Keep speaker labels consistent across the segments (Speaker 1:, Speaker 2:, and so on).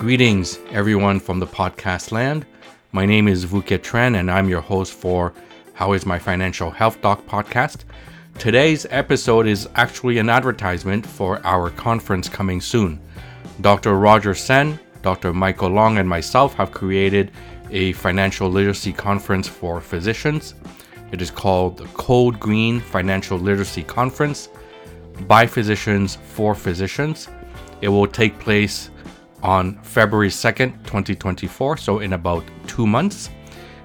Speaker 1: Greetings, everyone from the podcast land. My name is Vuket Tran, and I'm your host for How is My Financial Health Doc podcast. Today's episode is actually an advertisement for our conference coming soon. Dr. Roger Sen, Dr. Michael Long, and myself have created a financial literacy conference for physicians. It is called the Code Green Financial Literacy Conference by physicians for physicians. It will take place on February 2nd, 2024, so in about two months.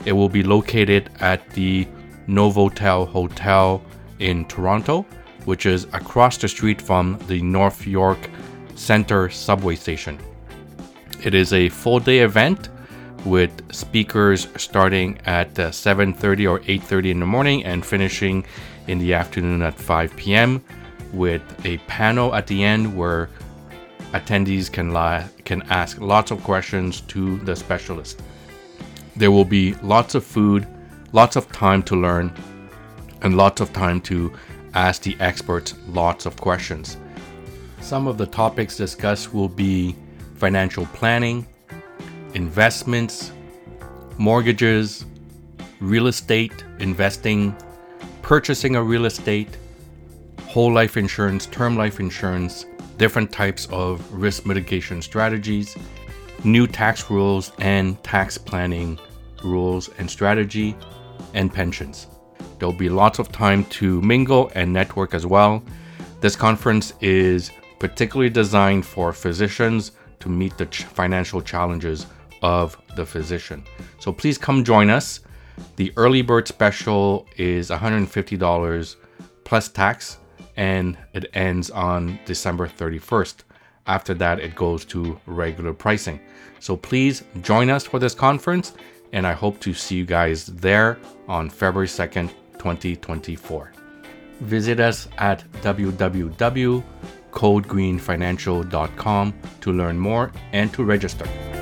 Speaker 1: It will be located at the Novotel Hotel in Toronto, which is across the street from the North York Center subway station. It is a full day event with speakers starting at 7:30 uh, or 8:30 in the morning and finishing in the afternoon at 5 p.m. with a panel at the end where attendees can li- can ask lots of questions to the specialist. There will be lots of food, lots of time to learn, and lots of time to ask the experts lots of questions. Some of the topics discussed will be financial planning, investments, mortgages, real estate, investing, purchasing a real estate, whole life insurance, term life insurance, different types of risk mitigation strategies, new tax rules and tax planning rules and strategy, and pensions. There'll be lots of time to mingle and network as well. This conference is particularly designed for physicians to meet the ch- financial challenges of the physician. So please come join us. The early bird special is $150 plus tax and it ends on December 31st. After that, it goes to regular pricing. So please join us for this conference, and I hope to see you guys there on February 2nd, 2024. Visit us at www codegreenfinancial.com to learn more and to register.